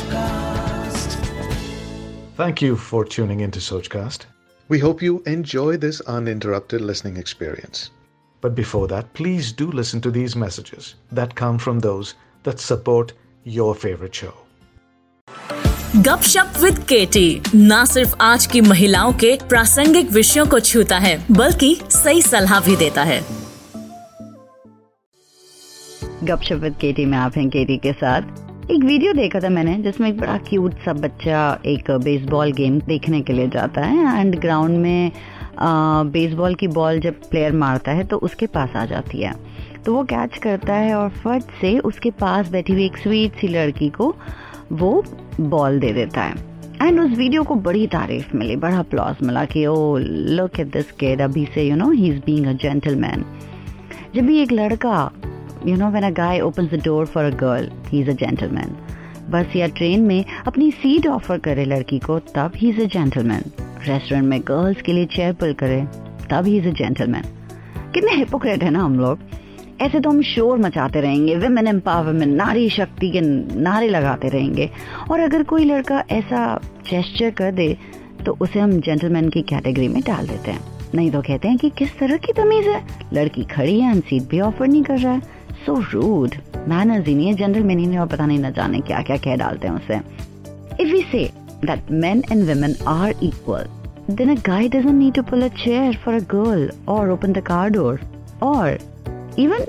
Sochcast. Thank you for tuning into Sochcast. We hope you enjoy this uninterrupted listening experience. But before that, please do listen to these messages that come from those that support your favorite show. Gupshup with KT न सिर्फ आज की महिलाओं के प्रासंगिक विषयों को छूता है बल्कि सही सलाह भी देता है गपशप विद केटी में आप हैं केटी के साथ एक वीडियो देखा था मैंने, जिसमें एक बड़ा क्यूट सा बच्चा एक बेसबॉल गेम देखने के लिए जाता है एंड ग्राउंड में बेसबॉल की बॉल जब प्लेयर मारता है तो उसके पास आ जाती है। तो वो कैच करता है और फट से उसके पास बैठी हुई एक स्वीट सी लड़की को वो बॉल दे देता है। एंड उस वीडियो को बड़ी तारीफ़ मिली, बड़ा अप्लॉस मिला कि oh look at this kid अभी से you know he is being a gentleman जब भी एक लड़का you know when a guy opens the door for a girl he is a gentleman bus या ट्रेन में अपनी सीट ऑफ़र करे लड़की को, तब ही इज़ अ जेंटलमैन रेस्टोरेंट में गर्ल्स के लिए चेयर पुल करे, तब ही इज़ अ जेंटलमैन कितने हिपोक्रेट है ना हम लोग। ऐसे तो हम शोर मचाते रहेंगे विमेन एम्पावरमेंट नारी शक्ति के नारे लगाते रहेंगे। और अगर कोई लड़का ऐसा जेस्चर कर दे तो उसे हम जेंटलमैन की कैटेगरी में डाल देते हैं। नहीं तो कहते हैं कि किस तरह की तमीज है। लड़की खड़ी है सीट भी ऑफ़र नहीं कर रहा है। सो रूड मैनर्स ही नहीं है जनरल में और पता नहीं ना जाने क्या क्या कह डालते हैं उसे। If we say that men and women are equal, then a guy doesn't need to pull a chair for a girl or open the car door. Or even,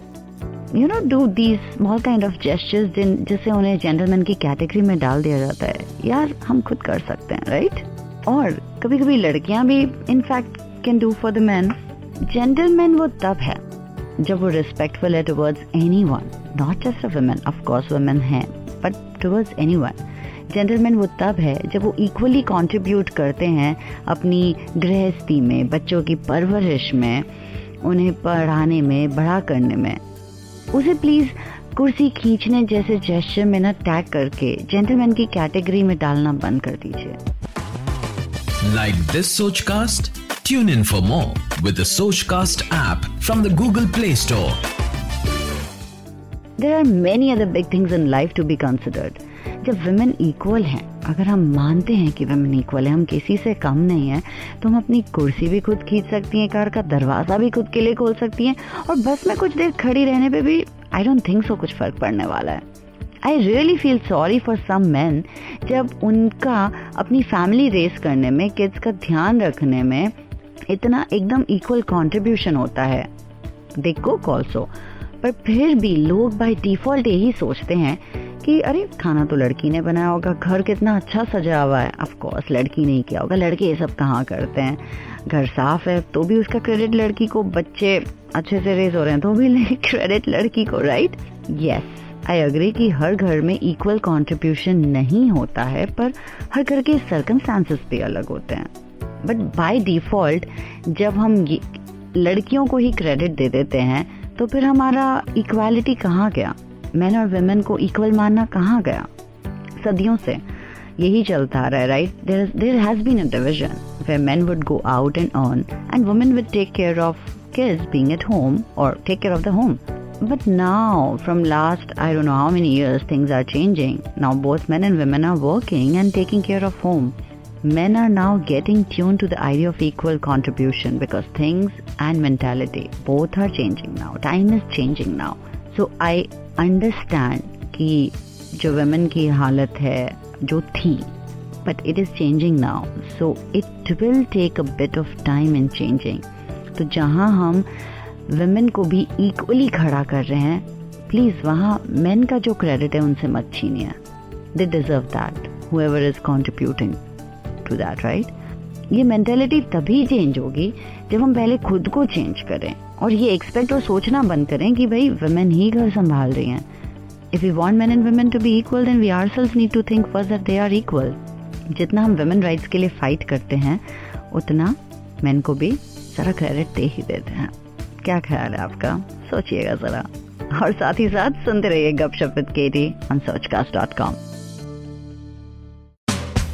you know, do these small kind of gestures जिन जिससे उन्हें gentleman की category में डाल दिया जाता है। यार, हम खुद कर सकते हैं राइट और कभी कभी लड़कियाँ भी in fact can do for the man gentleman वो तब है। जब वो रिस्पेक्टफुल है towards anyone not just a women of course women है but towards anyone gentleman वो तब है जब वो इक्वली कंट्रीब्यूट करते हैं अपनी गृहस्थी में, बच्चों की परवरिश में, उन्हें पढ़ाने में, बड़ा करने में। उसे प्लीज़ कुर्सी खींचने जैसे जेस्चर में ना टैग करके जेंटलमैन की कैटेगरी में डालना बंद कर दीजिए। Like this Sochcast? Tune in for more. With the Sochcast app from the Google Play Store. There are many other big things in life to be considered जब वुमेन इक्वल हैं, अगर हम मानते हैं कि वुमेन इक्वल है, हम किसी से कम नहीं है तो हम अपनी कुर्सी भी खुद खींच सकती हैं, कार का दरवाज़ा भी खुद के लिए खोल सकती हैं, और बस में कुछ देर खड़ी रहने पे भी आई डोंट थिंक सो कुछ फ़र्क पड़ने वाला है I really feel sorry for some man जब उनका अपनी फैमिली रेस करने में किड्स का ध्यान रखने में इतना एकदम इक्वल कंट्रीब्यूशन होता है। दे कुक ऑल्सो पर फिर भी लोग बाय डिफ़ॉल्ट यही सोचते हैं कि अरे, खाना तो लड़की ने बनाया होगा, घर कितना अच्छा सजा हुआ है। ऑफ़ कोर्स लड़की नहीं किया होगा, लड़के ये सब कहाँ करते हैं? घर साफ़ है तो भी उसका क्रेडिट लड़की को बच्चे अच्छे से रेज हो रहे हैं तो भी क्रेडिट लड़की को राइट यस आई अग्री कि हर घर में इक्वल कंट्रीब्यूशन नहीं होता है, पर हर घर के सर्कमस्टांसेस भी अलग होते हैं। बट बाय डिफ़ॉल्ट जब हम लड़कियों को ही क्रेडिट दे देते हैं तो फिर हमारा इक्वालिटी कहाँ गया? मैन और वेमेन को इक्वल मानना कहाँ गया? सदियों से यही चलता आ रहा है right there has been a division way man would go out and on and women would take care of kids being at home और take care of the home but now from last I don't know how many years things are changing now both man and women are working and taking care of home Men are now getting tuned to the idea of equal contribution because things and mentality both are changing now. Time is changing now. So I understand कि जो women की हालत है जो थी but it is changing now. So it will take a bit of time in changing. तो जहाँ हम वुमेन को भी इक्वली खड़ा कर रहे हैं प्लीज़ वहाँ मेन का जो क्रेडिट है उनसे मत छीनिए they deserve that whoever is contributing to that right ये मेंटेलिटी तभी चेंज होगी जब हम पहले खुद को चेंज करें। और ये एक्सपेक्ट और सोचना बंद करें कि भाई वुमेन ही घर संभाल रही हैं। If you want men and women to be equal then we are self need to think first that they are equal जितना हम वुमेन राइट्स के लिए फाइट करते हैं, उतना मेन को भी जरा क्रेडिट दे ही देते हैं। क्या ख्याल है आपका? सोचिएगा जरा। और साथ ही साथ सुनते रहिए गपशप with KT on Searchcast dot com